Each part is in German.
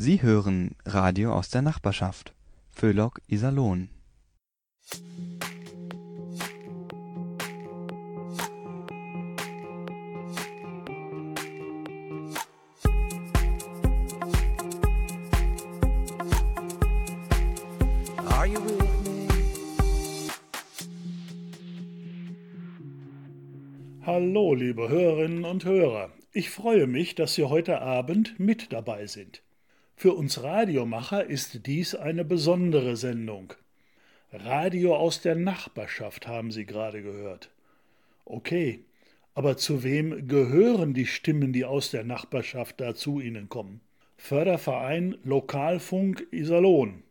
Sie hören Radio aus der Nachbarschaft. Föhlock Iserlohn. Are you with me? Hallo, liebe Hörerinnen und Hörer. Ich freue mich, dass Sie heute Abend mit dabei sind. Für uns Radiomacher ist dies eine besondere Sendung. Radio aus der Nachbarschaft haben Sie gerade gehört. Okay, aber zu wem gehören die Stimmen, die aus der Nachbarschaft da zu Ihnen kommen? Förderverein Lokalfunk Iserlohn.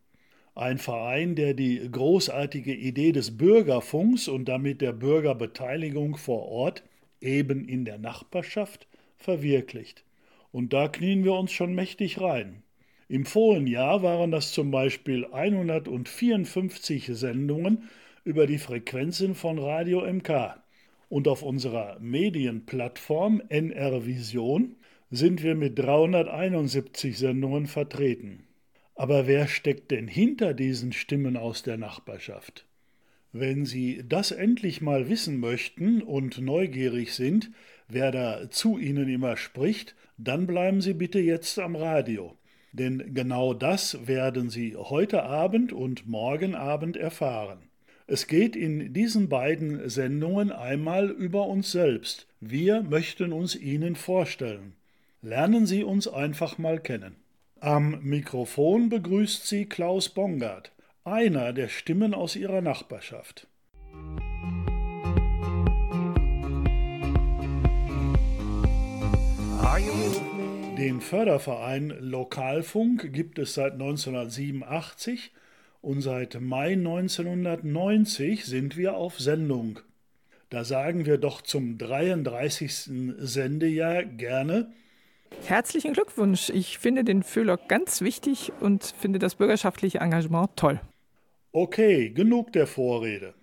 Ein Verein, der die großartige Idee des Bürgerfunks und damit der Bürgerbeteiligung vor Ort, eben in der Nachbarschaft, verwirklicht. Und da knien wir uns schon mächtig rein. Im vorigen Jahr waren das zum Beispiel 154 Sendungen über die Frequenzen von Radio MK. Und auf unserer Medienplattform NR Vision sind wir mit 371 Sendungen vertreten. Aber wer steckt denn hinter diesen Stimmen aus der Nachbarschaft? Wenn Sie das endlich mal wissen möchten und neugierig sind, wer da zu Ihnen immer spricht, dann bleiben Sie bitte jetzt am Radio. Denn genau das werden Sie heute Abend und morgen Abend erfahren. Es geht in diesen beiden Sendungen einmal über uns selbst. Wir möchten uns Ihnen vorstellen. Lernen Sie uns einfach mal kennen. Am Mikrofon begrüßt Sie Klaus Bongard, einer der Stimmen aus Ihrer Nachbarschaft. Are you? Den Förderverein Lokalfunk gibt es seit 1987 und seit Mai 1990 sind wir auf Sendung. Da sagen wir doch zum 33. Sendejahr gerne Herzlichen Glückwunsch. Ich finde den Föhlock ganz wichtig und finde das bürgerschaftliche Engagement toll. Okay, genug der Vorrede.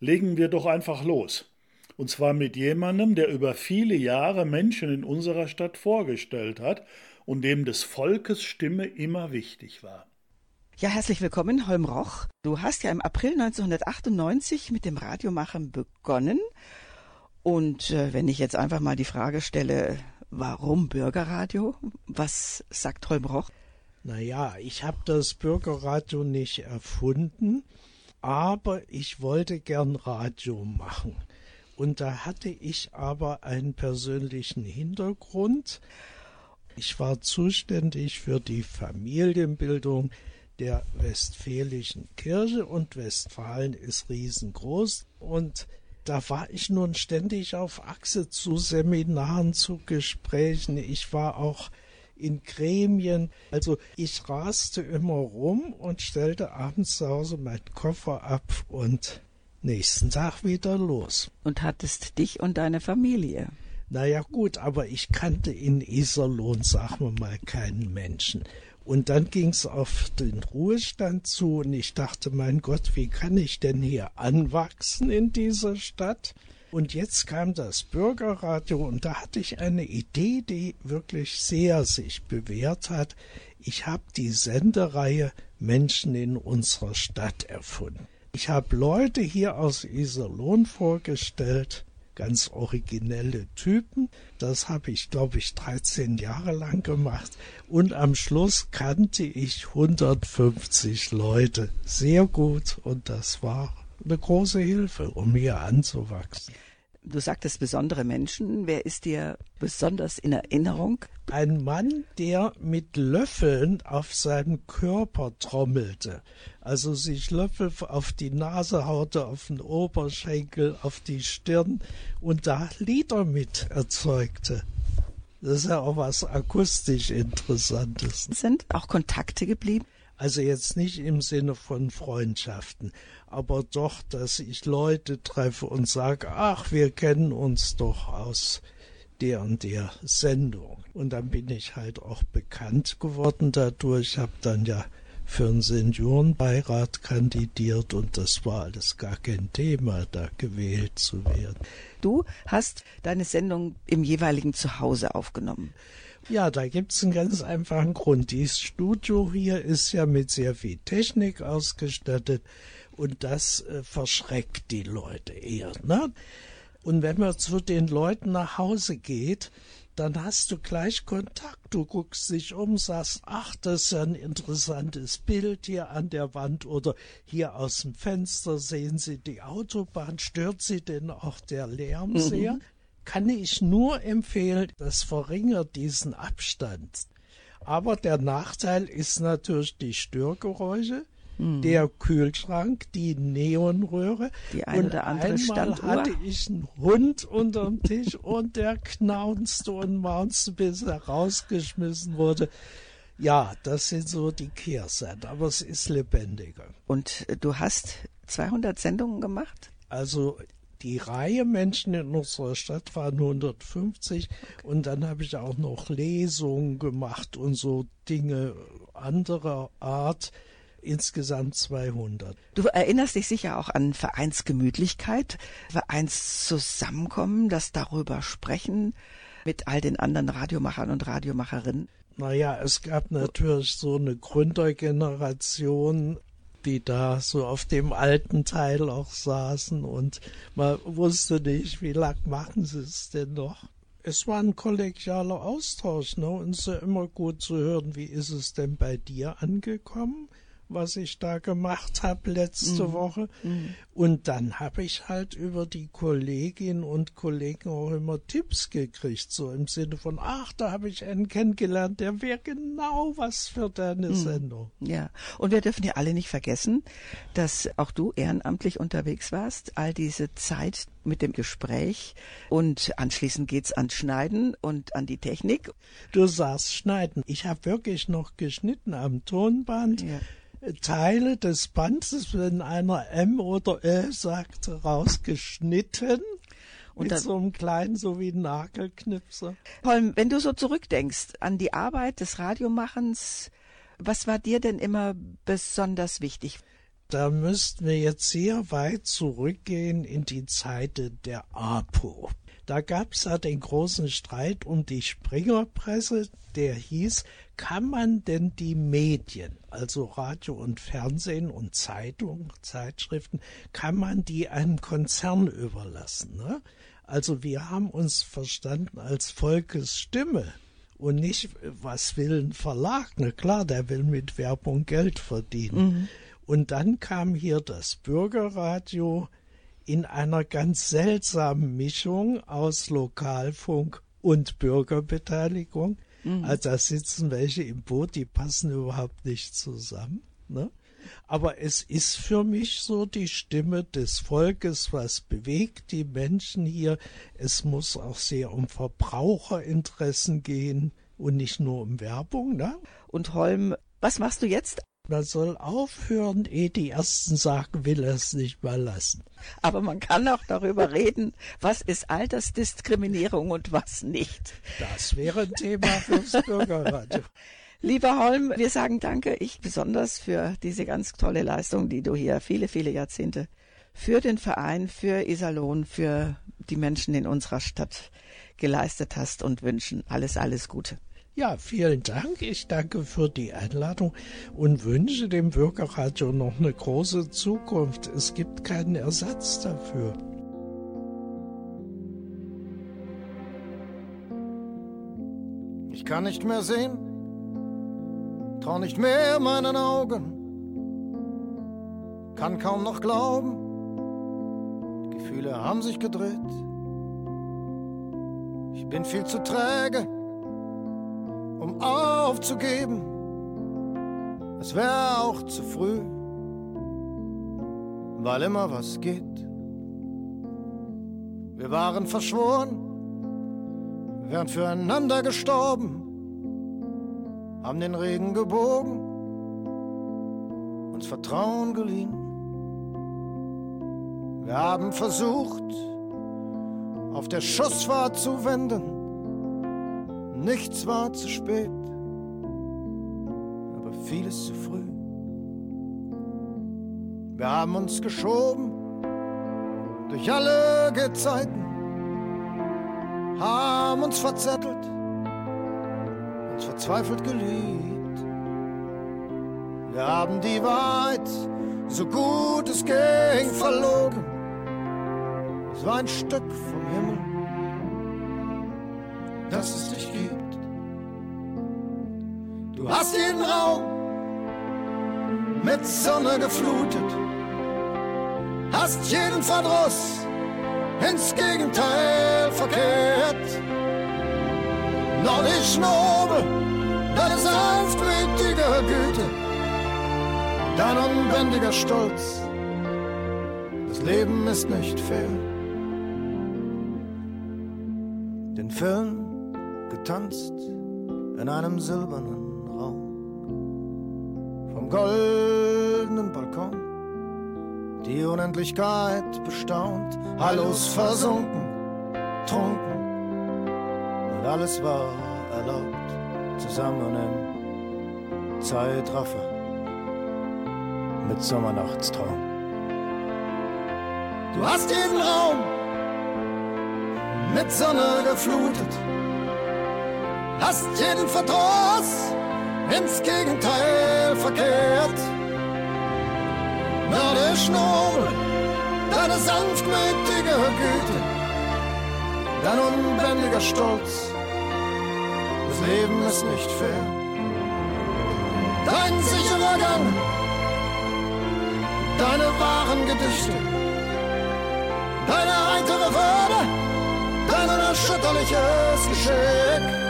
Legen wir doch einfach los. Und zwar mit jemandem, der über viele Jahre Menschen in unserer Stadt vorgestellt hat und dem des Volkes Stimme immer wichtig war. Ja, herzlich willkommen, Holm Roch. Du hast ja im April 1998 mit dem Radiomachen begonnen. Und äh, wenn ich jetzt einfach mal die Frage stelle, warum Bürgerradio? Was sagt Holm Roch? Naja, ich habe das Bürgerradio nicht erfunden, aber ich wollte gern Radio machen. Und da hatte ich aber einen persönlichen Hintergrund. Ich war zuständig für die Familienbildung der Westfälischen Kirche und Westfalen ist riesengroß. Und da war ich nun ständig auf Achse zu Seminaren, zu Gesprächen. Ich war auch in Gremien. Also ich raste immer rum und stellte abends zu Hause meinen Koffer ab und nächsten Tag wieder los. Und hattest dich und deine Familie. Naja gut, aber ich kannte in Iserlohn, sagen wir mal, keinen Menschen. Und dann ging's auf den Ruhestand zu und ich dachte, mein Gott, wie kann ich denn hier anwachsen in dieser Stadt? Und jetzt kam das Bürgerradio und da hatte ich eine Idee, die wirklich sehr sich bewährt hat. Ich habe die Sendereihe Menschen in unserer Stadt erfunden. Ich habe Leute hier aus Iserlohn vorgestellt, ganz originelle Typen. Das habe ich, glaube ich, 13 Jahre lang gemacht. Und am Schluss kannte ich 150 Leute sehr gut und das war eine große Hilfe, um hier anzuwachsen. Du sagtest besondere Menschen. Wer ist dir besonders in Erinnerung? Ein Mann, der mit Löffeln auf seinen Körper trommelte, also sich Löffel auf die Nase haute, auf den Oberschenkel, auf die Stirn und da Lieder mit erzeugte. Das ist ja auch was akustisch Interessantes. Sind auch Kontakte geblieben? Also jetzt nicht im Sinne von Freundschaften, aber doch, dass ich Leute treffe und sage, ach, wir kennen uns doch aus der und der Sendung. Und dann bin ich halt auch bekannt geworden dadurch, habe dann ja für einen Seniorenbeirat kandidiert und das war alles gar kein Thema, da gewählt zu werden. Du hast deine Sendung im jeweiligen Zuhause aufgenommen. Ja, da gibt's einen ganz einfachen Grund. Dieses Studio hier ist ja mit sehr viel Technik ausgestattet und das äh, verschreckt die Leute eher. Ne? Und wenn man zu den Leuten nach Hause geht, dann hast du gleich Kontakt. Du guckst dich um, sagst, ach, das ist ja ein interessantes Bild hier an der Wand oder hier aus dem Fenster sehen Sie die Autobahn. Stört Sie denn auch der Lärm Mhm. sehr? Kann ich nur empfehlen, das verringert diesen Abstand. Aber der Nachteil ist natürlich die Störgeräusche. Der Kühlschrank, die Neonröhre. Mhm. Die ein und oder andere einmal Standuhr. hatte ich einen Hund unterm Tisch und der knaunzte und maunzte, bis er rausgeschmissen wurde. Ja, das sind so die Kehrseiten, aber es ist lebendiger. Und äh, du hast 200 Sendungen gemacht? Also die Reihe Menschen in unserer Stadt waren 150 und dann habe ich auch noch Lesungen gemacht und so Dinge anderer Art. Insgesamt 200. Du erinnerst dich sicher auch an Vereinsgemütlichkeit, Vereinszusammenkommen, das darüber sprechen mit all den anderen Radiomachern und Radiomacherinnen. Naja, es gab natürlich so eine Gründergeneration, die da so auf dem alten Teil auch saßen und man wusste nicht, wie lang machen sie es denn noch. Es war ein kollegialer Austausch, ne? Und es ist ja immer gut zu hören, wie ist es denn bei dir angekommen, was ich da gemacht habe letzte Woche. Und dann habe ich halt über die Kolleginnen und Kollegen auch immer Tipps gekriegt, so im Sinne von, ach, da habe ich einen kennengelernt, der wäre genau was für deine Sendung. Ja, und wir dürfen ja alle nicht vergessen, dass auch du ehrenamtlich unterwegs warst, all diese Zeit mit dem Gespräch und anschließend geht's ans Schneiden und an die Technik. Du sagst schneiden. Ich habe wirklich noch geschnitten am Tonband. Ja. Teile des Bandes, wenn einer M oder Ö sagt, rausgeschnitten. Und mit so einem kleinen, so wie Nagelknipser. Holm, wenn du so zurückdenkst an die Arbeit des Radiomachens, was war dir denn immer besonders wichtig? Da müssten wir jetzt sehr weit zurückgehen in die Zeiten der APO. Da gab es ja den großen Streit um die Springerpresse, der hieß, kann man denn die Medien, also Radio und Fernsehen und Zeitung, Zeitschriften, kann man die einem Konzern überlassen? Ne? Also wir haben uns verstanden als Volkesstimme und nicht, was will ein Verlag? Na klar, der will mit Werbung Geld verdienen. Und dann kam hier das Bürgerradio in einer ganz seltsamen Mischung aus Lokalfunk und Bürgerbeteiligung. Also da sitzen welche im Boot, die passen überhaupt nicht zusammen. Ne? Aber es ist für mich so die Stimme des Volkes, was bewegt die Menschen hier. Es muss auch sehr um Verbraucherinteressen gehen und nicht nur um Werbung. Ne? Und Holm, was machst du jetzt? Man soll aufhören, ehe die Ersten sagen, will er es nicht mal lassen. Aber man kann auch darüber reden, was ist Altersdiskriminierung und was nicht. Das wäre ein Thema fürs Bürgerradio. Lieber Holm, wir sagen danke, ich besonders für diese ganz tolle Leistung, die du hier viele, viele Jahrzehnte für den Verein, für Iserlohn, für die Menschen in unserer Stadt geleistet hast und wünschen alles, alles Gute. Ja, vielen Dank. Ich danke für die Einladung und wünsche dem Bürgerradio noch eine große Zukunft. Es gibt keinen Ersatz dafür. Ich kann nicht mehr sehen, trau nicht mehr meinen Augen, kann kaum noch glauben, die Gefühle haben sich gedreht. Ich bin viel zu träge, um aufzugeben. Es wäre auch zu früh, weil immer was geht. Wir waren verschworen, wären füreinander gestorben, haben den Regen gebogen, uns Vertrauen geliehen. Wir haben versucht, auf der Schussfahrt zu wenden, nichts war zu spät, aber vieles zu früh. Wir haben uns geschoben durch alle Gezeiten haben uns verzettelt verzweifelt geliebt. Wir haben die Wahrheit, so gut es ging, verlogen. Es war ein Stück vom Himmel, das es dich gibt. Du hast jeden Raum mit Sonne geflutet, hast jeden Verdruss ins Gegenteil verkehrt. Nordisch nobel, deine sanftmütige Güte, dein unbändiger Stolz. Das Leben ist nicht fair. Den Film getanzt in einem silbernen Raum. Vom goldenen Balkon die Unendlichkeit bestaunt, Hallos versunken, trunken und alles war erlaubt, zusammen im Zeitraffer mit Sommernachtstraum. Du hast jeden Raum mit Sonne geflutet, hast jeden Verdruss ins Gegenteil verkehrt deine Schnur, deine sanftmütige Güte, dein unbändiger Stolz. Das Leben ist nicht fair. Dein sicherer Gang, deine wahren Gedichte, deine heitere Würde, dein unerschütterliches Geschick.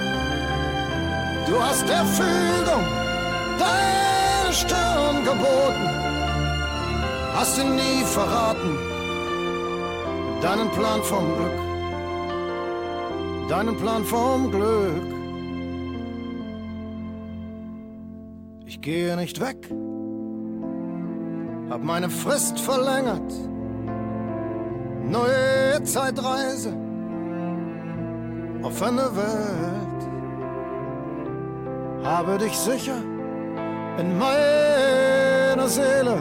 Du hast der Fügung deine Stirn geboten hast ihn nie verraten. Deinen Plan vom Glück, deinen Plan vom Glück. Ich gehe nicht weg, hab meine Frist verlängert. Neue Zeitreise auf eine Welt. Habe dich sicher in meiner Seele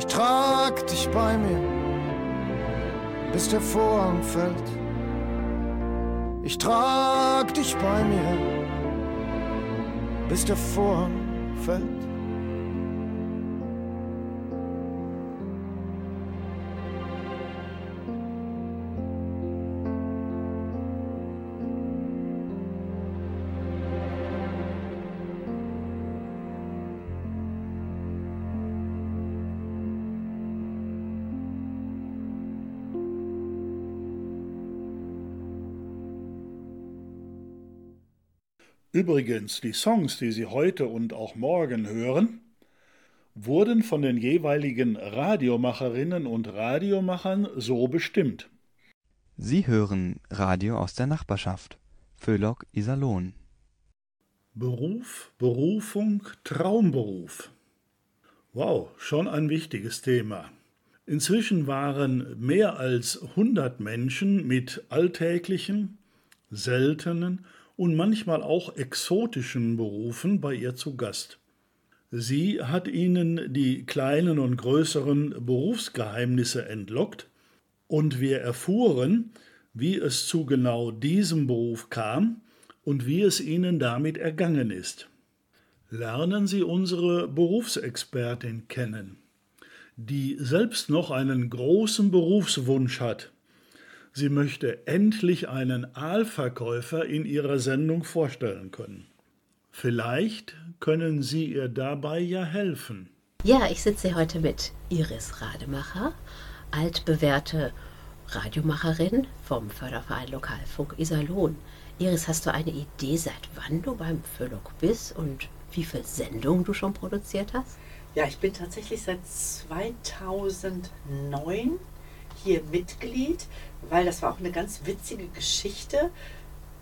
ich trag dich bei mir, bis der Vorhang fällt. Ich trag dich bei mir, bis der Vorhang fällt. Übrigens, die Songs, die Sie heute und auch morgen hören, wurden von den jeweiligen Radiomacherinnen und Radiomachern so bestimmt. Sie hören Radio aus der Nachbarschaft. Föhlock Iserlohn. Beruf, Berufung, Traumberuf. Wow, schon ein wichtiges Thema. Inzwischen waren mehr als 100 Menschen mit alltäglichen, seltenen und manchmal auch exotischen Berufen bei ihr zu Gast. Sie hat ihnen die kleinen und größeren Berufsgeheimnisse entlockt, und wir erfuhren, wie es zu genau diesem Beruf kam und wie es ihnen damit ergangen ist. Lernen Sie unsere Berufsexpertin kennen, die selbst noch einen großen Berufswunsch hat sie möchte endlich einen Aalverkäufer in ihrer Sendung vorstellen können. Vielleicht können Sie ihr dabei ja helfen. Ja, ich sitze heute mit Iris Rademacher, altbewährte Radiomacherin vom Förderverein Lokalfunk Iserlohn. Iris, hast du eine Idee, seit wann du beim Föllok bist und wie viele Sendungen du schon produziert hast? Ja, ich bin tatsächlich seit 2009 hier Mitglied, weil das war auch eine ganz witzige Geschichte.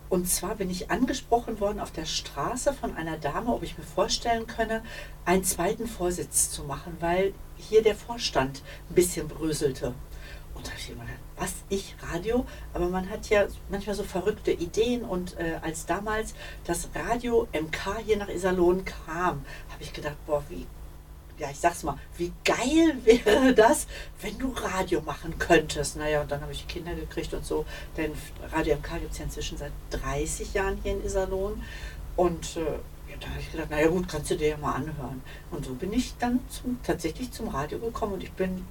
Und zwar bin ich angesprochen worden auf der Straße von einer Dame, ob ich mir vorstellen könne, einen zweiten Vorsitz zu machen, weil hier der Vorstand ein bisschen bröselte. Und da habe ich immer gedacht, was, ich, Radio? Aber man hat ja manchmal so verrückte Ideen und äh, als damals das Radio MK hier nach Iserlohn kam, habe ich gedacht, boah, wie ja, ich sag's mal, wie geil wäre das, wenn du Radio machen könntest. Naja, und dann habe ich Kinder gekriegt und so, denn Radio MK gibt es ja inzwischen seit 30 Jahren hier in Iserlohn. Und äh, ja, da habe ich gedacht, naja gut, kannst du dir ja mal anhören. Und so bin ich dann zum, tatsächlich zum Radio gekommen und ich bin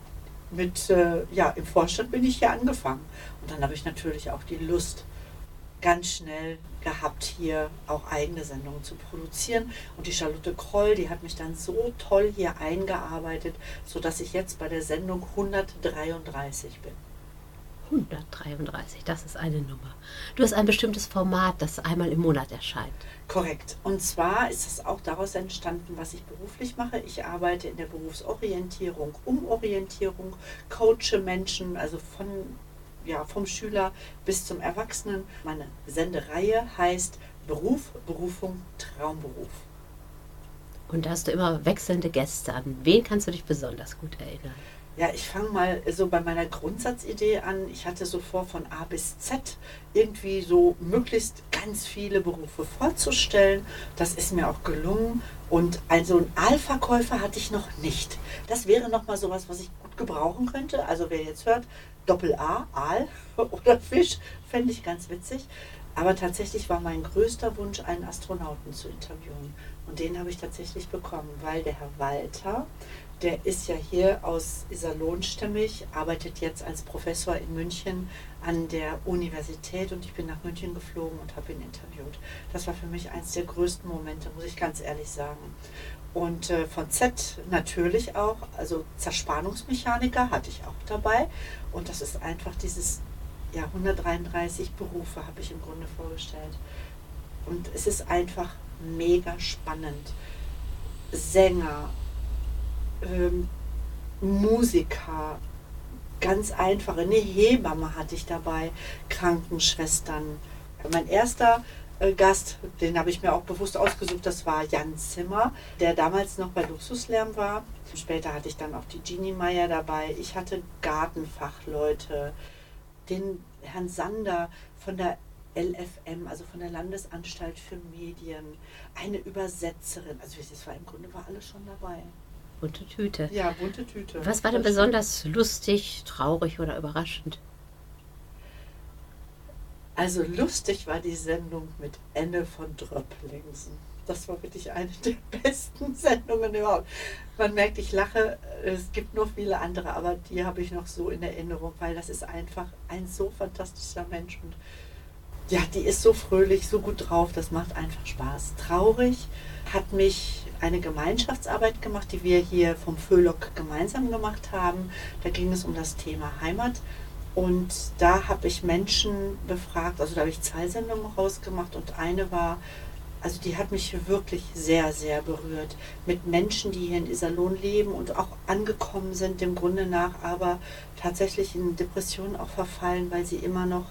mit, äh, ja, im Vorstand bin ich hier angefangen. Und dann habe ich natürlich auch die Lust ganz schnell gehabt, hier auch eigene Sendungen zu produzieren. Und die Charlotte Kroll, die hat mich dann so toll hier eingearbeitet, sodass ich jetzt bei der Sendung 133 bin. 133, das ist eine Nummer. Du hast ein bestimmtes Format, das einmal im Monat erscheint. Korrekt. Und zwar ist es auch daraus entstanden, was ich beruflich mache. Ich arbeite in der Berufsorientierung, Umorientierung, coache Menschen, also von, ja, vom Schüler bis zum Erwachsenen. Meine Sendereihe heißt Beruf, Berufung, Traumberuf. Und da hast du immer wechselnde Gäste. An wen kannst du dich besonders gut erinnern? Ja, ich fange mal so bei meiner Grundsatzidee an. Ich hatte so vor, von A bis Z irgendwie so möglichst ganz viele Berufe vorzustellen. Das ist mir auch gelungen. Und also einen Aalverkäufer hatte ich noch nicht. Das wäre nochmal sowas, was ich gut gebrauchen könnte. Also wer jetzt hört, Doppel A, Aal oder Fisch, fände ich ganz witzig. Aber tatsächlich war mein größter Wunsch, einen Astronauten zu interviewen. Und den habe ich tatsächlich bekommen, weil der Herr Walter, der ist ja hier aus Iserlohn stämmig, arbeitet jetzt als Professor in München an der Universität und ich bin nach München geflogen und habe ihn interviewt. Das war für mich eines der größten Momente, muss ich ganz ehrlich sagen. Und äh, von Z natürlich auch, also Zerspannungsmechaniker hatte ich auch dabei. Und das ist einfach dieses, ja, 133 Berufe habe ich im Grunde vorgestellt. Und es ist einfach mega spannend. Sänger, ähm, Musiker, ganz einfache, eine Hebamme hatte ich dabei, Krankenschwestern. Mein erster Gast, den habe ich mir auch bewusst ausgesucht, das war Jan Zimmer, der damals noch bei Luxuslärm war. Später hatte ich dann auch die Jeannie Meyer dabei. Ich hatte Gartenfachleute, den Herrn Sander von der LFM, also von der Landesanstalt für Medien, eine Übersetzerin. Also es war im Grunde war alles schon dabei. Bunte Tüte. Ja, bunte Tüte. Was war denn Das besonders lustig, traurig oder überraschend? Also lustig war die Sendung mit Enne von Dröpplingsen. Das war wirklich eine der besten Sendungen überhaupt. Man merkt, ich lache, es gibt noch viele andere, aber die habe ich noch so in Erinnerung, weil das ist einfach ein so fantastischer Mensch und ja, die ist so fröhlich, so gut drauf, das macht einfach Spaß. Traurig hat mich eine Gemeinschaftsarbeit gemacht, die wir hier vom Föhlock gemeinsam gemacht haben. Da ging es um das Thema Heimat. Und da habe ich Menschen befragt, also da habe ich zwei Sendungen rausgemacht und eine war, also die hat mich wirklich sehr, sehr berührt. Mit Menschen, die hier in Iserlohn leben und auch angekommen sind, dem Grunde nach, aber tatsächlich in Depressionen auch verfallen, weil sie immer noch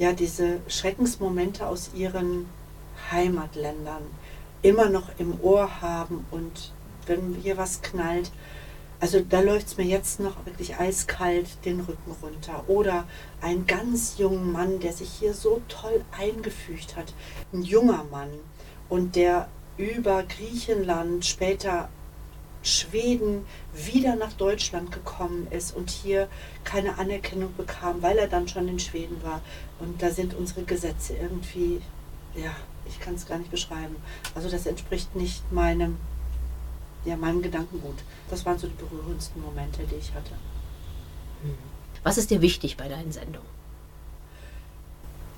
ja diese Schreckensmomente aus ihren Heimatländern immer noch im Ohr haben und wenn hier was knallt, also da läuft es mir jetzt noch wirklich eiskalt den Rücken runter. Oder ein ganz junger Mann, der sich hier so toll eingefügt hat, ein junger Mann und der über Griechenland, später Schweden wieder nach Deutschland gekommen ist und hier keine Anerkennung bekam, weil er dann schon in Schweden war. Und da sind unsere Gesetze irgendwie, ja, ich kann es gar nicht beschreiben. Also das entspricht nicht meinem, ja, meinem Gedankengut. Das waren so die berührendsten Momente, die ich hatte. Was ist dir wichtig bei deinen Sendungen?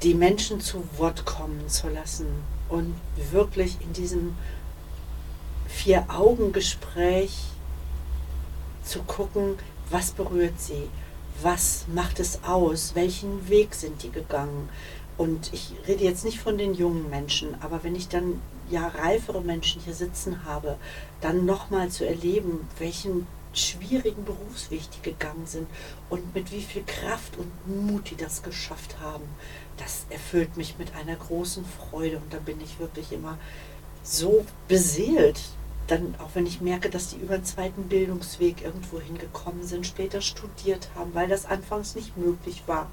Die Menschen zu Wort kommen zu lassen und wirklich in diesem Vier-Augen-Gespräch zu gucken, was berührt sie, was macht es aus, welchen Weg sind die gegangen. Und ich rede jetzt nicht von den jungen Menschen, aber wenn ich dann ja reifere Menschen hier sitzen habe, dann nochmal zu erleben, welchen schwierigen Berufsweg die gegangen sind und mit wie viel Kraft und Mut die das geschafft haben, das erfüllt mich mit einer großen Freude und da bin ich wirklich immer so beseelt. Dann auch wenn ich merke, dass die über den zweiten Bildungsweg irgendwo hingekommen sind, später studiert haben, weil das anfangs nicht möglich war.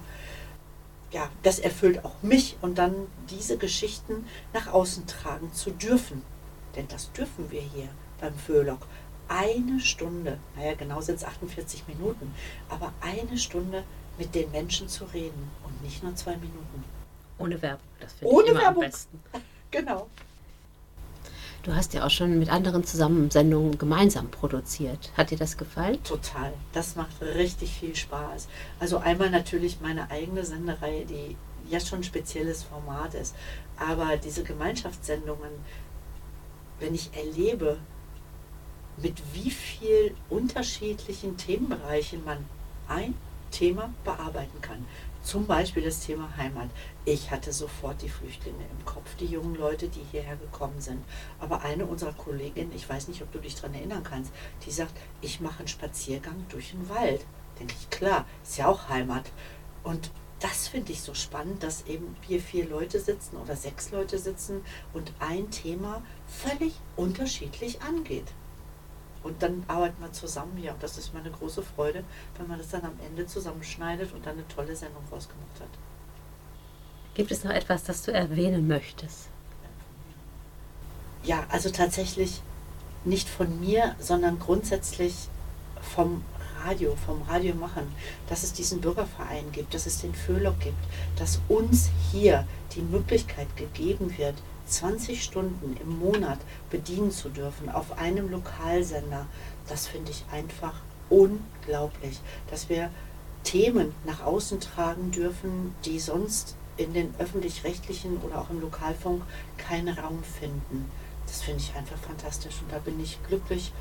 Ja, das erfüllt auch mich und dann diese Geschichten nach außen tragen zu dürfen. Denn das dürfen wir hier beim Föhlock. Eine Stunde, naja, genau sind es 48 Minuten, aber eine Stunde mit den Menschen zu reden und nicht nur zwei Minuten. Ohne Werbung. Das finde Ohne ich immer Werbung. am besten. Genau. Du hast ja auch schon mit anderen zusammen Sendungen gemeinsam produziert. Hat dir das gefallen? Total. Das macht richtig viel Spaß. Also einmal natürlich meine eigene Sendereihe, die ja schon ein spezielles Format ist. Aber diese Gemeinschaftssendungen, wenn ich erlebe, mit wie viel unterschiedlichen Themenbereichen man ein Thema bearbeiten kann. Zum Beispiel das Thema Heimat. Ich hatte sofort die Flüchtlinge im Kopf, die jungen Leute, die hierher gekommen sind. Aber eine unserer Kolleginnen, ich weiß nicht, ob du dich daran erinnern kannst, die sagt, ich mache einen Spaziergang durch den Wald. Denke ich, klar, ist ja auch Heimat. Und das finde ich so spannend, dass eben hier vier Leute sitzen oder sechs Leute sitzen und ein Thema völlig unterschiedlich angeht. Und dann arbeiten wir zusammen hier. Und das ist meine große Freude, wenn man das dann am Ende zusammenschneidet und dann eine tolle Sendung rausgemacht hat. Gibt es noch etwas, das du erwähnen möchtest? Ja, also tatsächlich nicht von mir, sondern grundsätzlich vom Radio, vom Radio machen, dass es diesen Bürgerverein gibt, dass es den Föhlock gibt, dass uns hier die Möglichkeit gegeben wird, 20 Stunden im Monat bedienen zu dürfen auf einem Lokalsender, das finde ich einfach unglaublich, dass wir Themen nach außen tragen dürfen, die sonst in den öffentlich-rechtlichen oder auch im Lokalfunk keinen Raum finden. Das finde ich einfach fantastisch und da bin ich glücklich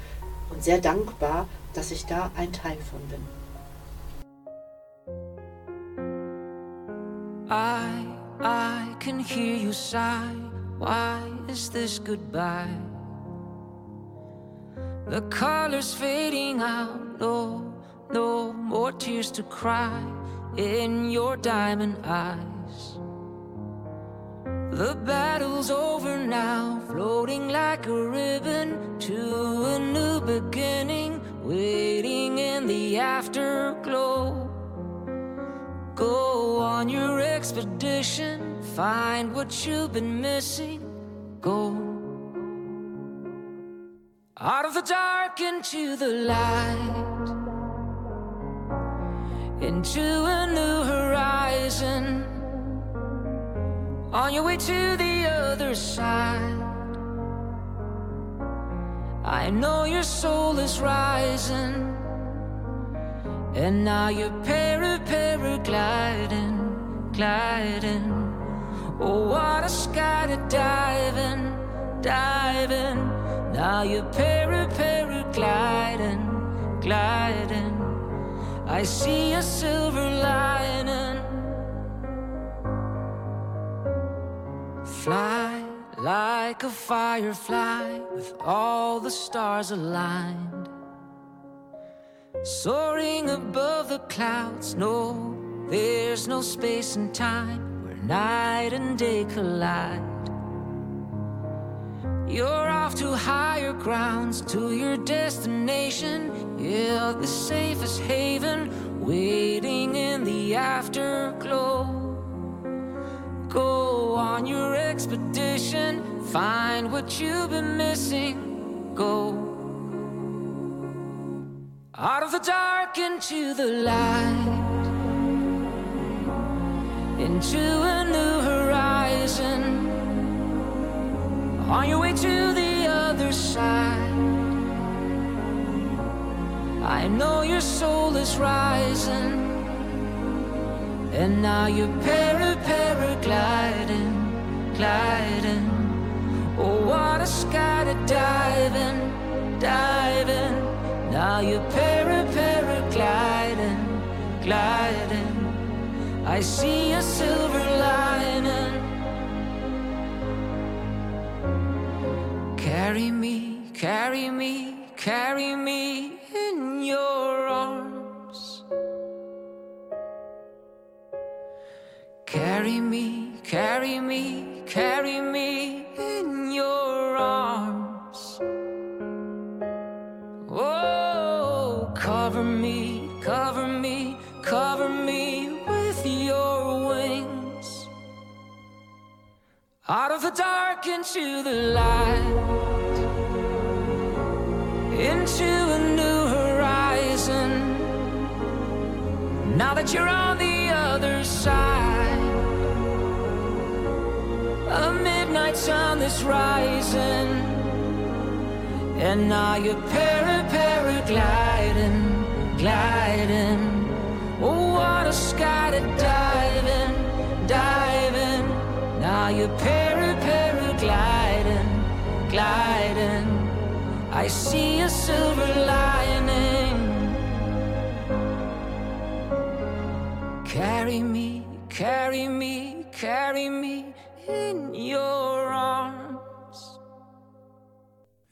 und sehr dankbar, dass ich da ein Teil von bin. I, I can hear you sigh. Why is this goodbye? The colors fading out. No, no more tears to cry in your diamond eyes. The battle's over now, floating like a ribbon to a new beginning, waiting in the afterglow. Go on your expedition, find what you've been missing. Go out of the dark into the light, into a new horizon. On your way to the other side, I know your soul is rising. And now you're para paragliding, gliding. Oh, what a sky to dive in, dive in. Now you're para paragliding, gliding. I see a silver lining. Fly like a firefly with all the stars aligned. Soaring above the clouds, no, there's no space and time where night and day collide. You're off to higher grounds, to your destination. Yeah, the safest haven, waiting in the afterglow. Go on your expedition, find what you've been missing. Go out of the dark into the light, into a new horizon. On your way to the other side, I know your soul is rising, and now you're para paragliding, gliding. Oh, what a sky to dive in, dive in. Now you're para paragliding, gliding. I see a silver lining. Carry me, carry me, carry me in your arms. Carry me, carry me, carry me in your arms. Oh, cover me, cover me, cover me with your wings. Out of the dark into the light, into a new horizon. Now that you're on the other side, a midnight sun that's rising. And now you're para paragliding, gliding. Oh, what a sky to dive in, dive in. Now you're para paragliding, gliding. I see a silver lining. Carry me, carry me, carry me in your arms.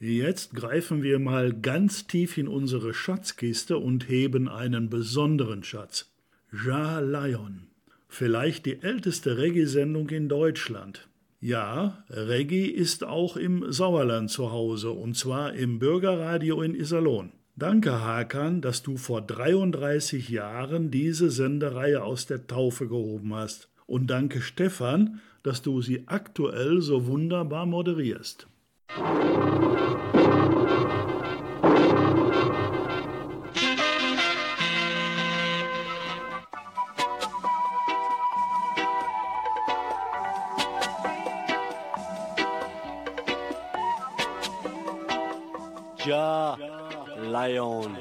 Jetzt greifen wir mal ganz tief in unsere Schatzkiste und heben einen besonderen Schatz. Ja Lion. Vielleicht die älteste Reggae-Sendung in Deutschland. Ja, Reggae ist auch im Sauerland zu Hause und zwar im Bürgerradio in Iserlohn. Danke, Hakan, dass du vor 33 Jahren diese Sendereihe aus der Taufe gehoben hast. Und danke, Stefan, dass du sie aktuell so wunderbar moderierst. Ja Lion.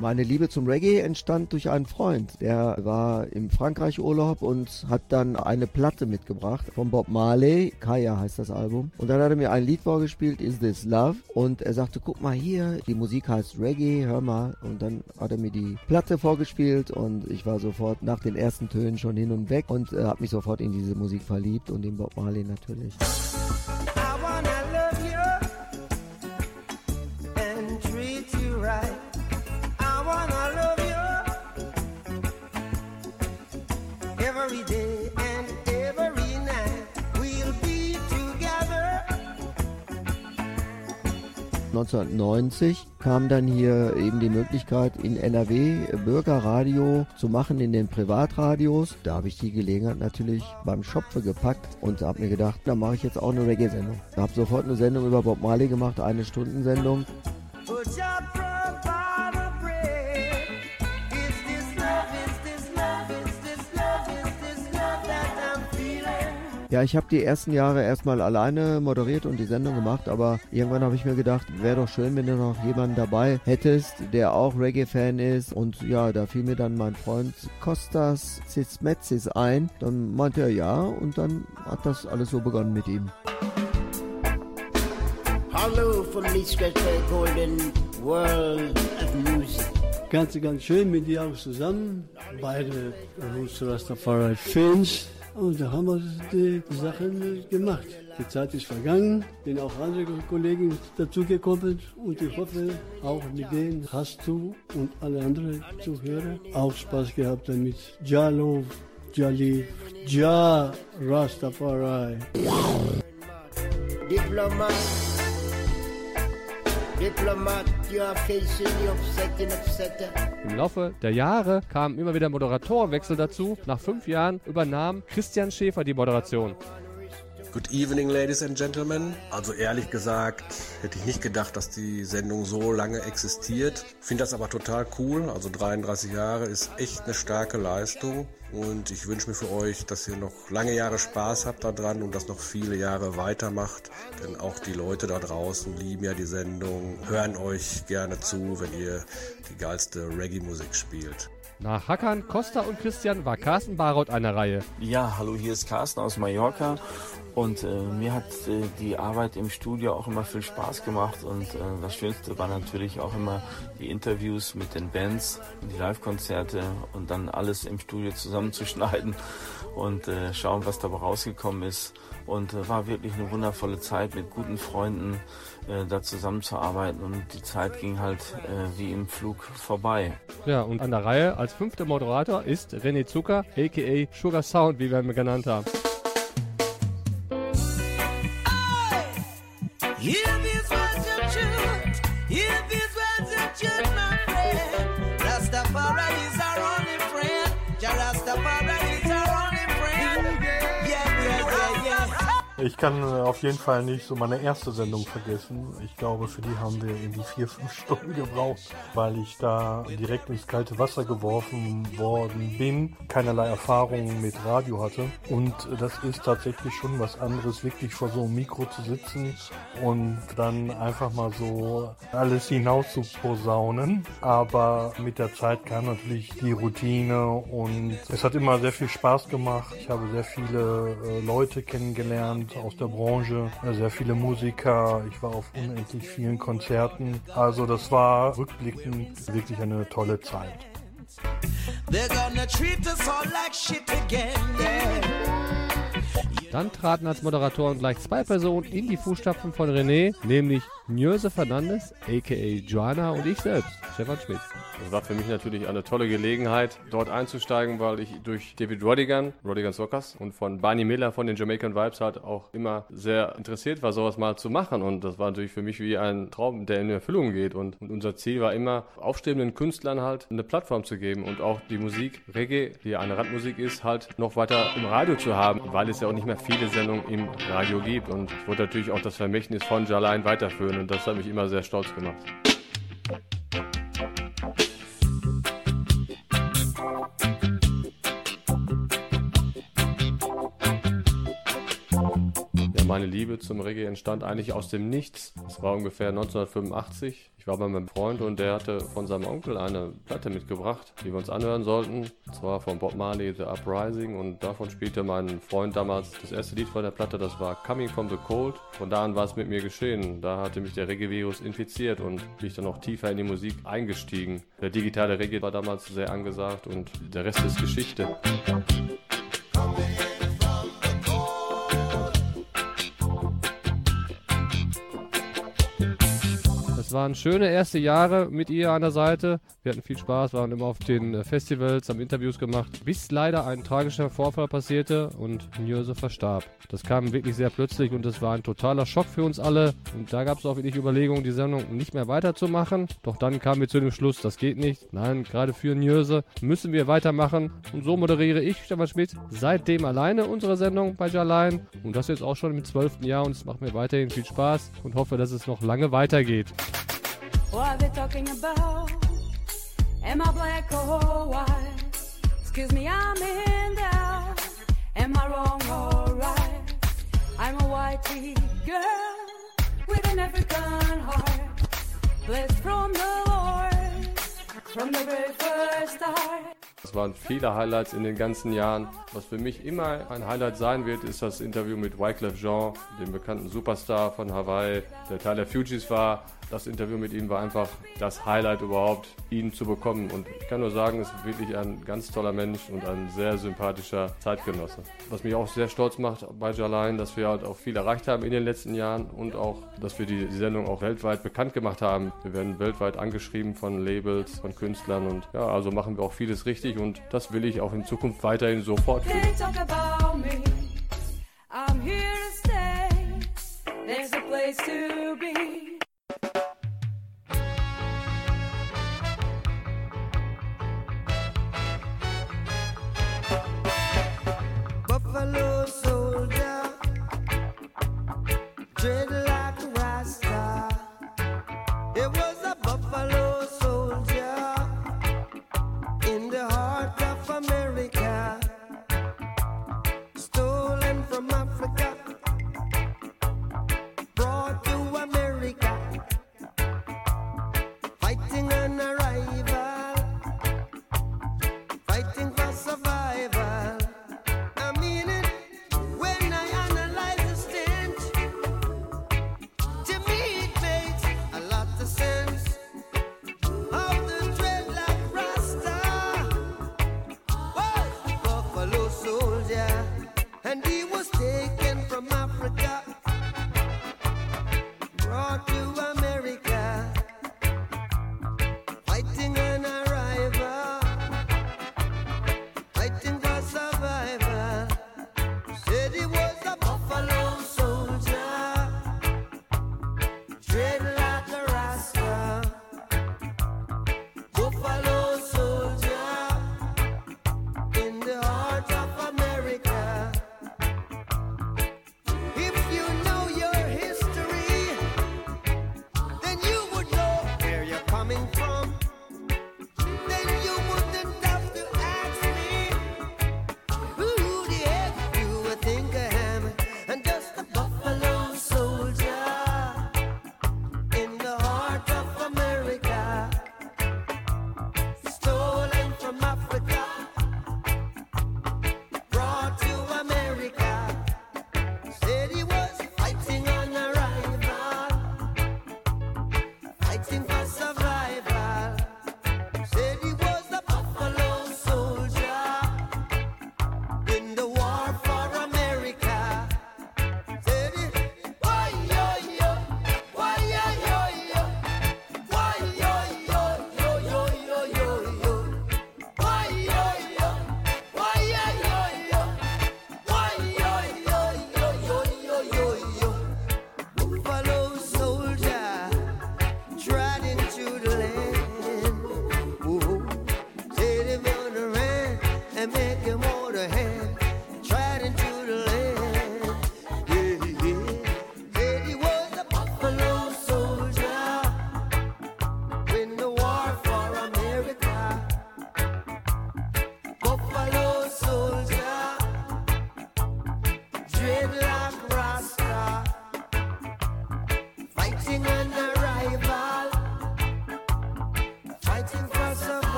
Meine Liebe zum Reggae entstand durch einen Freund. Der war im Frankreich Urlaub und hat dann eine Platte mitgebracht von Bob Marley. Kaya heißt das Album. Und dann hat er mir ein Lied vorgespielt, Is This Love? Und er sagte, guck mal hier, die Musik heißt Reggae, hör mal. Und dann hat er mir die Platte vorgespielt und ich war sofort nach den ersten Tönen schon hin und weg und äh, habe mich sofort in diese Musik verliebt und in Bob Marley natürlich. 1990 kam dann hier eben die Möglichkeit in NRW Bürgerradio zu machen in den Privatradios. Da habe ich die Gelegenheit natürlich beim Schopfe gepackt und habe mir gedacht, da mache ich jetzt auch eine Reggae-Sendung. Habe sofort eine Sendung über Bob Marley gemacht, eine Stundensendung. Put your Ja, ich habe die ersten Jahre erstmal alleine moderiert und die Sendung gemacht, aber irgendwann habe ich mir gedacht, wäre doch schön, wenn du noch jemanden dabei hättest, der auch Reggae-Fan ist. Und ja, da fiel mir dann mein Freund Kostas Zizmetzis ein. Dann meinte er ja und dann hat das alles so begonnen mit ihm. Hallo von der Golden World of Music. Ganz, ganz schön mit dir auch zusammen. Beide Roots Rastafari Fans. Und da haben wir die Sachen gemacht. Die Zeit ist vergangen, sind auch andere Kollegen dazugekommen und ich hoffe, auch mit denen hast du und alle anderen Zuhörer auch Spaß gehabt damit. Ja Love, Ja Live, Ja Rastafari. Diplomat. Im Laufe der Jahre kamen immer wieder Moderatorenwechsel dazu. Nach fünf Jahren übernahm Christian Schäfer die Moderation. Good evening, ladies and gentlemen. Also ehrlich gesagt hätte ich nicht gedacht, dass die Sendung so lange existiert. Finde das aber total cool. Also 33 Jahre ist echt eine starke Leistung. Und ich wünsche mir für euch, dass ihr noch lange Jahre Spaß habt daran und das noch viele Jahre weitermacht. Denn auch die Leute da draußen lieben ja die Sendung, hören euch gerne zu, wenn ihr die geilste Reggae-Musik spielt. Nach Hackern, Costa und Christian war Carsten Baroth an der Reihe. Ja, hallo, hier ist Carsten aus Mallorca. Und äh, mir hat äh, die Arbeit im Studio auch immer viel Spaß gemacht. Und äh, das Schönste war natürlich auch immer die Interviews mit den Bands, die Live-Konzerte und dann alles im Studio zusammenzuschneiden und äh, schauen, was dabei rausgekommen ist. Und äh, war wirklich eine wundervolle Zeit mit guten Freunden äh, da zusammenzuarbeiten und die Zeit ging halt äh, wie im Flug vorbei. Ja, und an der Reihe als fünfter Moderator ist René Zucker, a.k.a. Sugar Sound, wie wir ihn genannt haben. Hear Ich kann äh, auf jeden Fall nicht so meine erste Sendung vergessen. Ich glaube, für die haben wir irgendwie vier, fünf Stunden gebraucht, weil ich da direkt ins kalte Wasser geworfen worden bin, keinerlei Erfahrung mit Radio hatte. Und das ist tatsächlich schon was anderes, wirklich vor so einem Mikro zu sitzen und dann einfach mal so alles hinaus zu posaunen. Aber mit der Zeit kam natürlich die Routine und es hat immer sehr viel Spaß gemacht. Ich habe sehr viele äh, Leute kennengelernt aus der Branche, sehr viele Musiker. Ich war auf unendlich vielen Konzerten. Also das war rückblickend wirklich eine tolle Zeit. They're gonna treat us all like shit again, yeah. Dann traten als Moderatoren gleich zwei Personen in die Fußstapfen von René, nämlich Njöse Fernandes, aka Joanna und ich selbst, Stefan Schmidt. Das war für mich natürlich eine tolle Gelegenheit, dort einzusteigen, weil ich durch David Rodigan, Rodigan Sockers und von Barney Miller von den Jamaican Vibes halt auch immer sehr interessiert war, sowas mal zu machen. Und das war natürlich für mich wie ein Traum, der in Erfüllung geht. Und, und unser Ziel war immer, aufstrebenden Künstlern halt eine Plattform zu geben und auch die Musik, Reggae, die eine Randmusik ist, halt noch weiter im Radio zu haben, weil es ja auch nicht mehr viele Sendungen im Radio gibt. Und ich wollte natürlich auch das Vermächtnis von Jalain weiterführen und das hat mich immer sehr stolz gemacht. Liebe zum Reggae entstand eigentlich aus dem Nichts. Es war ungefähr 1985. Ich war bei meinem Freund und der hatte von seinem Onkel eine Platte mitgebracht, die wir uns anhören sollten. Zwar von Bob Marley, The Uprising. Und davon spielte mein Freund damals das erste Lied von der Platte, das war Coming from the Cold. Von da an war es mit mir geschehen. Da hatte mich der Reggae-Virus infiziert und bin ich dann noch tiefer in die Musik eingestiegen. Der digitale Reggae war damals sehr angesagt und der Rest ist Geschichte. Es waren schöne erste Jahre mit ihr an der Seite. Wir hatten viel Spaß, waren immer auf den äh, Festivals, haben Interviews gemacht, bis leider ein tragischer Vorfall passierte und Njöse verstarb. Das kam wirklich sehr plötzlich und es war ein totaler Schock für uns alle. Und da gab es auch wirklich Überlegungen, die Sendung nicht mehr weiterzumachen. Doch dann kamen wir zu dem Schluss, das geht nicht. Nein, gerade für Njöse müssen wir weitermachen. Und so moderiere ich, Stefan Schmidt, seitdem alleine unsere Sendung bei Jalein. Und das jetzt auch schon im zwölften Jahr und es macht mir weiterhin viel Spaß und hoffe, dass es noch lange weitergeht. What are they talking about? Am I black or white? Excuse me, I'm in doubt. Am I wrong or right? I'm a whitey girl with an African heart. Blessed from the Lord, from the very first start. Es waren viele Highlights in den ganzen Jahren. Was für mich immer ein Highlight sein wird, ist das Interview mit Wyclef Jean, dem bekannten Superstar von Hawaii, der Teil der Fugees war. Das Interview mit ihm war einfach das Highlight überhaupt, ihn zu bekommen. Und ich kann nur sagen, es ist wirklich ein ganz toller Mensch und ein sehr sympathischer Zeitgenosse. Was mich auch sehr stolz macht bei Jalain, dass wir halt auch viel erreicht haben in den letzten Jahren und auch, dass wir die, Sendung auch weltweit bekannt gemacht haben. Wir werden weltweit angeschrieben von Labels, von Künstlern und ja, also machen wir auch vieles richtig und das will ich auch in Zukunft weiterhin so fortführen. They talk about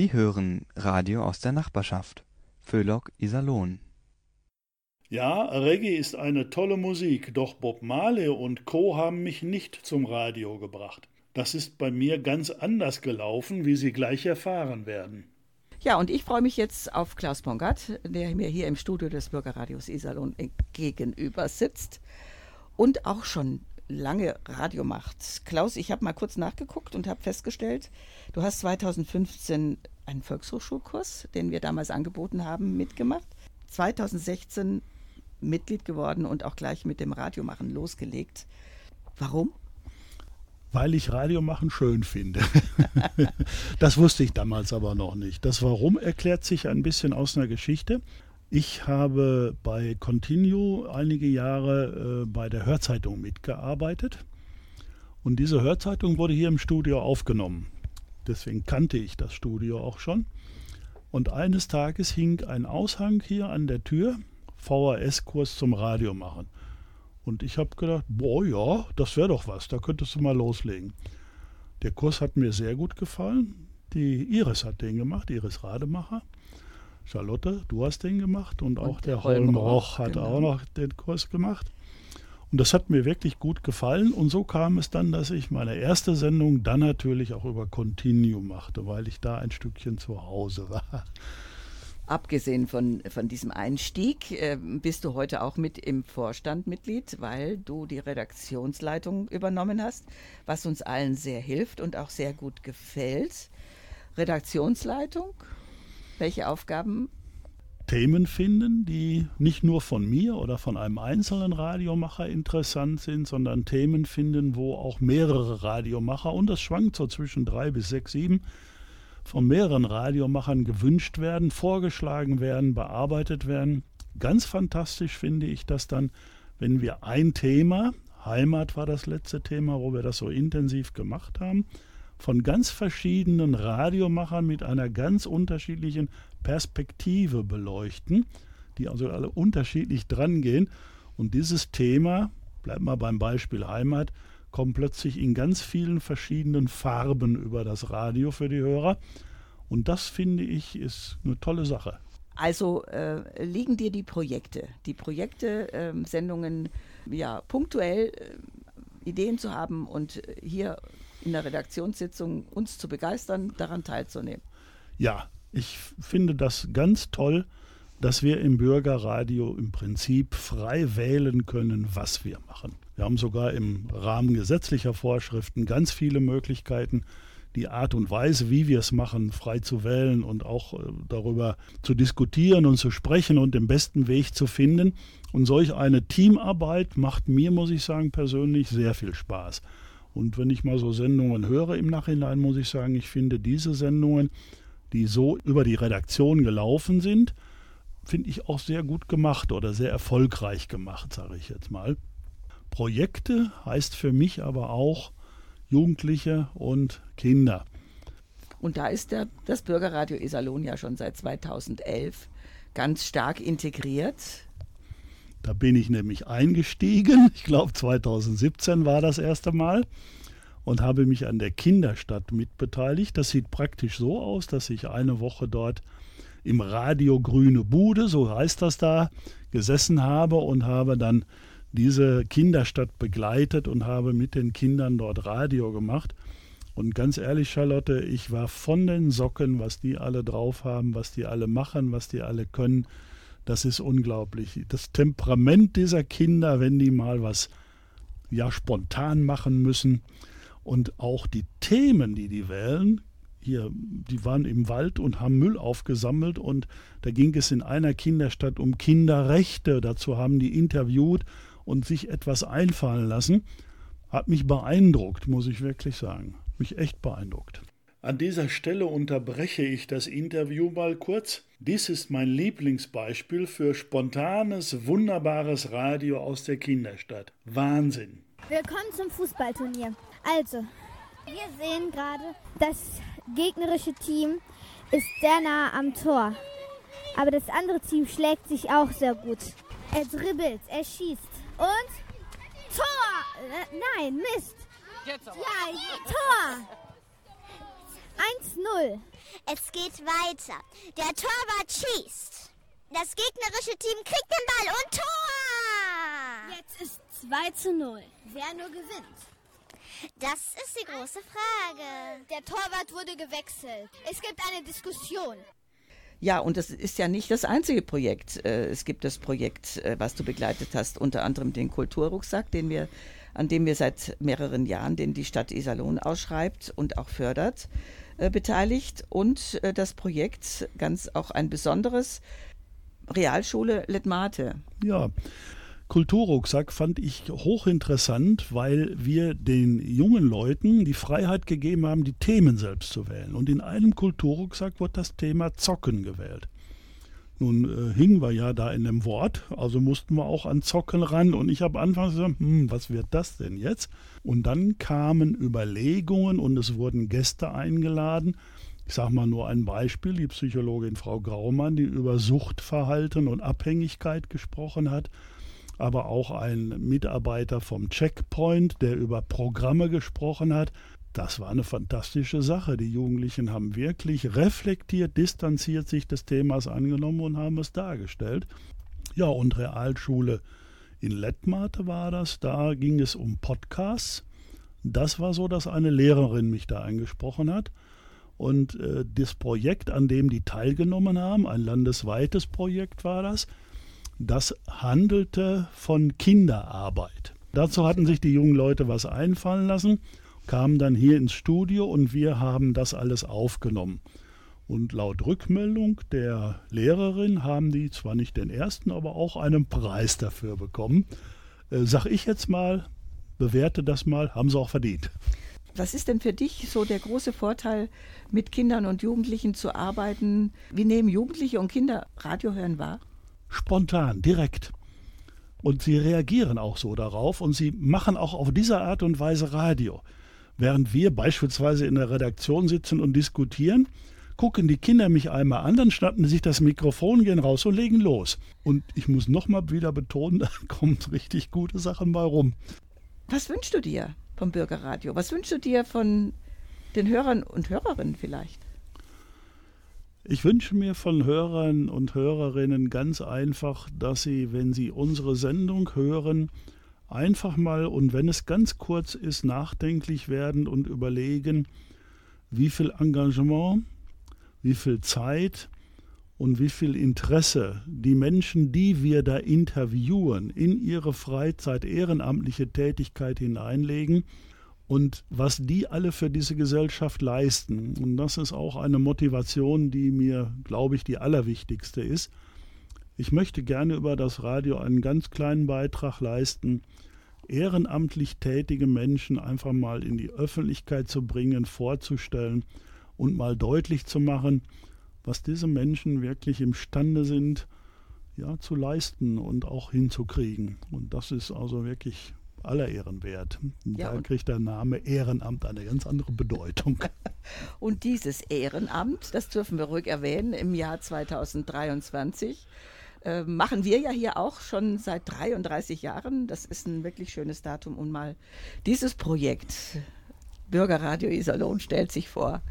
Sie hören Radio aus der Nachbarschaft. Föhlock Iserlohn. Ja, Reggae ist eine tolle Musik, doch Bob Marley und Co. haben mich nicht zum Radio gebracht. Das ist bei mir ganz anders gelaufen, wie Sie gleich erfahren werden. Ja, und ich freue mich jetzt auf Klaus Pongert, der mir hier im Studio des Bürgerradios Iserlohn gegenüber sitzt und auch schon lange Radio macht. Klaus, ich habe mal kurz nachgeguckt und habe festgestellt, du hast 2015 einen Volkshochschulkurs, den wir damals angeboten haben, mitgemacht. 2016 Mitglied geworden und auch gleich mit dem Radiomachen losgelegt. Warum? Weil ich Radio machen schön finde. das wusste ich damals aber noch nicht. Das Warum erklärt sich ein bisschen aus einer Geschichte. Ich habe bei Continue einige Jahre äh, bei der Hörzeitung mitgearbeitet. Und diese Hörzeitung wurde hier im Studio aufgenommen. Deswegen kannte ich das Studio auch schon. Und eines Tages hing ein Aushang hier an der Tür, VHS-Kurs zum Radio machen. Und ich habe gedacht, boah, ja, das wäre doch was, da könntest du mal loslegen. Der Kurs hat mir sehr gut gefallen. Die Iris hat den gemacht, Iris Rademacher. Charlotte, du hast den gemacht und, auch der Holm Roch hat genau. auch noch den Kurs gemacht. Und das hat mir wirklich gut gefallen. Und so kam es dann, dass ich meine erste Sendung dann natürlich auch über Continue machte, weil ich da ein Stückchen zu Hause war. Abgesehen von, von diesem Einstieg äh, bist du heute auch mit im Vorstand Mitglied, weil du die Redaktionsleitung übernommen hast, was uns allen sehr hilft und auch sehr gut gefällt. Redaktionsleitung, welche Aufgaben? Themen finden, die nicht nur von mir oder von einem einzelnen Radiomacher interessant sind, sondern Themen finden, wo auch mehrere Radiomacher, und das schwankt so zwischen drei bis sechs, sieben, von mehreren Radiomachern gewünscht werden, vorgeschlagen werden, bearbeitet werden. Ganz fantastisch finde ich das dann, wenn wir ein Thema, Heimat war das letzte Thema, wo wir das so intensiv gemacht haben, von ganz verschiedenen Radiomachern mit einer ganz unterschiedlichen Perspektive beleuchten, die also alle unterschiedlich drangehen. Und dieses Thema, bleibt mal beim Beispiel Heimat, kommt plötzlich in ganz vielen verschiedenen Farben über das Radio für die Hörer. Und das finde ich ist eine tolle Sache. Also äh, liegen dir die Projekte, die Projekte, ähm, Sendungen, ja, punktuell äh, Ideen zu haben und äh, hier in der Redaktionssitzung uns zu begeistern, daran teilzunehmen. Ja, ich finde das ganz toll, dass wir im Bürgerradio im Prinzip frei wählen können, was wir machen. Wir haben sogar im Rahmen gesetzlicher Vorschriften ganz viele Möglichkeiten, die Art und Weise, wie wir es machen, frei zu wählen und auch äh, darüber zu diskutieren und zu sprechen und den besten Weg zu finden. Und solch eine Teamarbeit macht mir, muss ich sagen, persönlich sehr viel Spaß. Und wenn ich mal so Sendungen höre im Nachhinein, muss ich sagen, ich finde diese Sendungen, die so über die Redaktion gelaufen sind, finde ich auch sehr gut gemacht oder sehr erfolgreich gemacht, sage ich jetzt mal. Projekte heißt für mich aber auch Jugendliche und Kinder. Und da ist der, das Bürgerradio Iserlohn ja schon seit 2011 ganz stark integriert. Da bin ich nämlich eingestiegen. Ich glaube, 2017 war das erste Mal und habe mich an der Kinderstadt mitbeteiligt. Das sieht praktisch so aus, dass ich eine Woche dort im Radio Grüne Bude, so heißt das da, gesessen habe und habe dann diese Kinderstadt begleitet und habe mit den Kindern dort Radio gemacht. Und ganz ehrlich, Charlotte, ich war von den Socken, was die alle drauf haben, was die alle machen, was die alle können. Das ist unglaublich. Das Temperament dieser Kinder, wenn die mal was ja spontan machen müssen und auch die Themen, die die wählen, hier, die waren im Wald und haben Müll aufgesammelt und da ging es in einer Kinderstadt um Kinderrechte. Dazu haben die interviewt und sich etwas einfallen lassen. Hat mich beeindruckt, muss ich wirklich sagen. Mich echt beeindruckt. An dieser Stelle unterbreche ich das Interview mal kurz. Dies ist mein Lieblingsbeispiel für spontanes, wunderbares Radio aus der Kinderstadt. Wahnsinn. Willkommen zum Fußballturnier. Also, wir sehen gerade, das gegnerische Team ist sehr nah am Tor. Aber das andere Team schlägt sich auch sehr gut. Er dribbelt, er schießt. Und Tor! Äh, nein, Mist. Jetzt aber. Ja, Tor! 1-0. Es geht weiter. Der Torwart schießt. Das gegnerische Team kriegt den Ball und Tor! Jetzt ist 2 zu 0. Wer nur gewinnt. Das ist die große Frage. Der Torwart wurde gewechselt. Es gibt eine Diskussion. Ja, und das ist ja nicht das einzige Projekt. Äh, Es gibt das Projekt, äh, was du begleitet hast, unter anderem den Kulturrucksack, den wir, an dem wir seit mehreren Jahren, den die Stadt Iserlohn ausschreibt und auch fördert, beteiligt. Und äh, das Projekt, ganz auch ein besonderes, Realschule Letmate. Ja, Kulturrucksack fand ich hochinteressant, weil wir den jungen Leuten die Freiheit gegeben haben, die Themen selbst zu wählen. Und in einem Kulturrucksack wird das Thema Zocken gewählt. Nun äh, hingen wir ja da in dem Wort, also mussten wir auch an Zocken ran. Und ich habe anfangs gesagt, hm, was wird das denn jetzt? Und dann kamen Überlegungen und es wurden Gäste eingeladen. Ich sage mal nur ein Beispiel, die Psychologin Frau Graumann, die über Suchtverhalten und Abhängigkeit gesprochen hat aber auch ein Mitarbeiter vom Checkpoint, der über Programme gesprochen hat. Das war eine fantastische Sache. Die Jugendlichen haben wirklich reflektiert, distanziert sich des Themas angenommen und haben es dargestellt. Ja, und Realschule in Lettmate war das. Da ging es um Podcasts. Das war so, dass eine Lehrerin mich da angesprochen hat. Und äh, das Projekt, an dem die teilgenommen haben, ein landesweites Projekt war das, das handelte von Kinderarbeit. Dazu hatten sich die jungen Leute was einfallen lassen, kamen dann hier ins Studio und wir haben das alles aufgenommen. Und laut Rückmeldung der Lehrerin haben die zwar nicht den ersten, aber auch einen Preis dafür bekommen. Äh, sag ich jetzt mal, bewerte das mal, haben sie auch verdient. Was ist denn für dich so der große Vorteil, mit Kindern und Jugendlichen zu arbeiten? Wie nehmen Jugendliche und Kinder Radio hören wahr? spontan, direkt. Und sie reagieren auch so darauf und sie machen auch auf diese Art und Weise Radio. Während wir beispielsweise in der Redaktion sitzen und diskutieren, gucken die Kinder mich einmal an, dann schnappen sie sich das Mikrofon, gehen raus und legen los. Und ich muss nochmal wieder betonen, da kommt richtig gute Sachen bei rum. Was wünschst du dir vom Bürgerradio? Was wünschst du dir von den Hörern und Hörerinnen vielleicht? Ich wünsche mir von Hörern und Hörerinnen ganz einfach, dass sie, wenn sie unsere Sendung hören, einfach mal und wenn es ganz kurz ist, nachdenklich werden und überlegen, wie viel Engagement, wie viel Zeit und wie viel Interesse die Menschen, die wir da interviewen, in ihre Freizeit, ehrenamtliche Tätigkeit hineinlegen und was die alle für diese Gesellschaft leisten. Und das ist auch eine Motivation, die mir, glaube ich, die allerwichtigste ist. Ich möchte gerne über das Radio einen ganz kleinen Beitrag leisten, ehrenamtlich tätige Menschen einfach mal in die Öffentlichkeit zu bringen, vorzustellen und mal deutlich zu machen, was diese Menschen wirklich imstande sind, ja, zu leisten und auch hinzukriegen. Und das ist also wirklich aller Ehren wert. Ja, da kriegt der Name Ehrenamt eine ganz andere Bedeutung. Und dieses Ehrenamt, das dürfen wir ruhig erwähnen, im Jahr 2023 äh, machen wir ja hier auch schon seit 33 Jahren. Das ist ein wirklich schönes Datum, um mal dieses Projekt Bürgerradio Iserlohn stellt sich vor,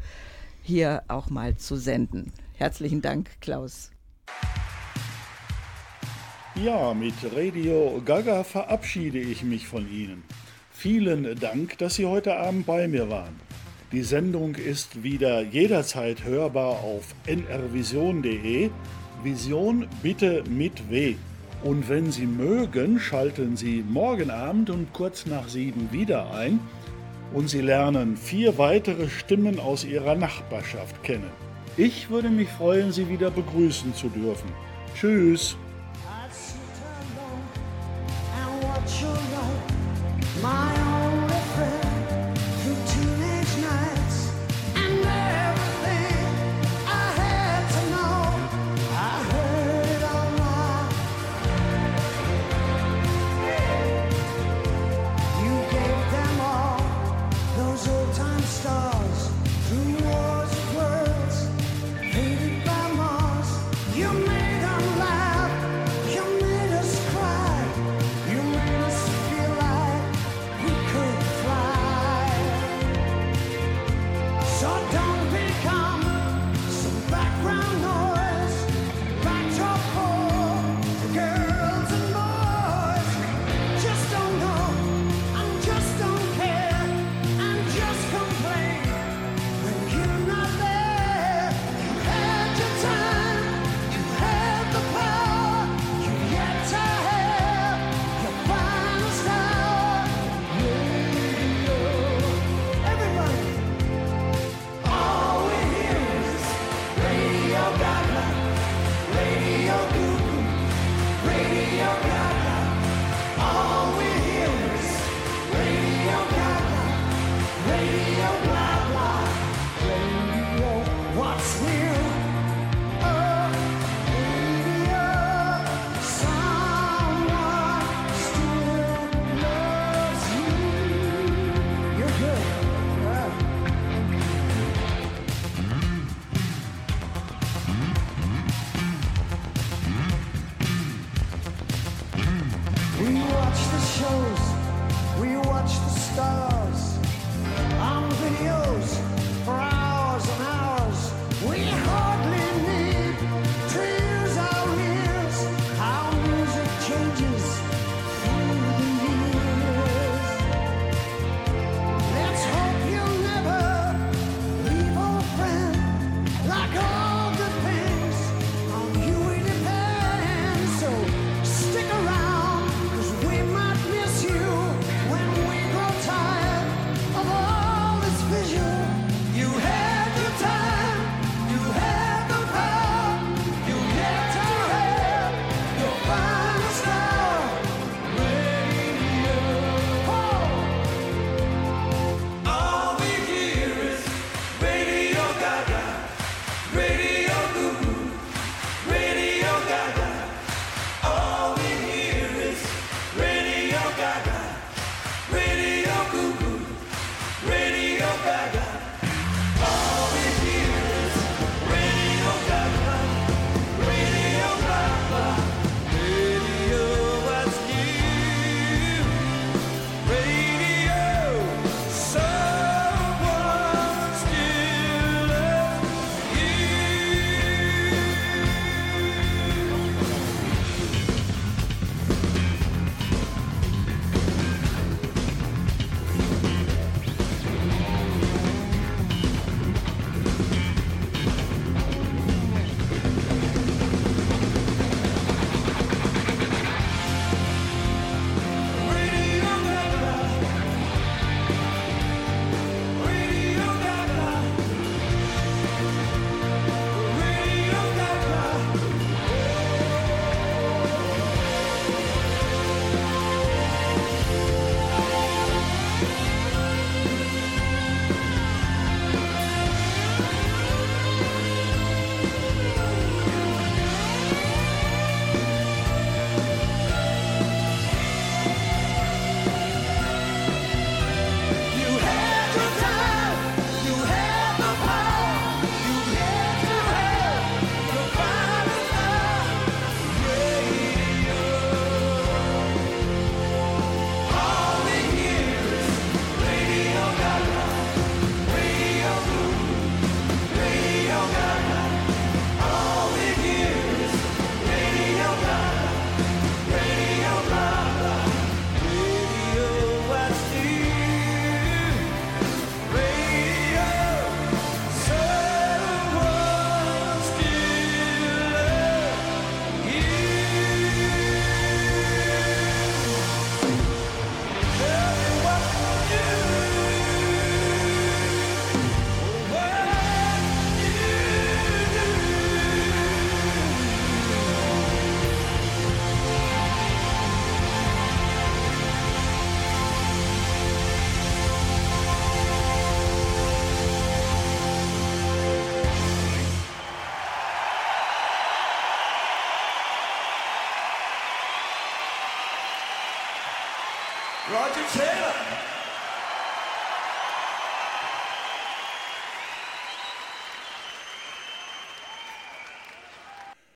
hier auch mal zu senden. Herzlichen Dank, Klaus. Ja, mit Radio Gaga verabschiede ich mich von Ihnen. Vielen Dank, dass Sie heute Abend bei mir waren. Die Sendung ist wieder jederzeit hörbar auf nrvision.de. Vision bitte mit W. Und wenn Sie mögen, schalten Sie morgen Abend und kurz nach sieben wieder ein und Sie lernen vier weitere Stimmen aus Ihrer Nachbarschaft kennen. Ich würde mich freuen, Sie wieder begrüßen zu dürfen. Tschüss. My only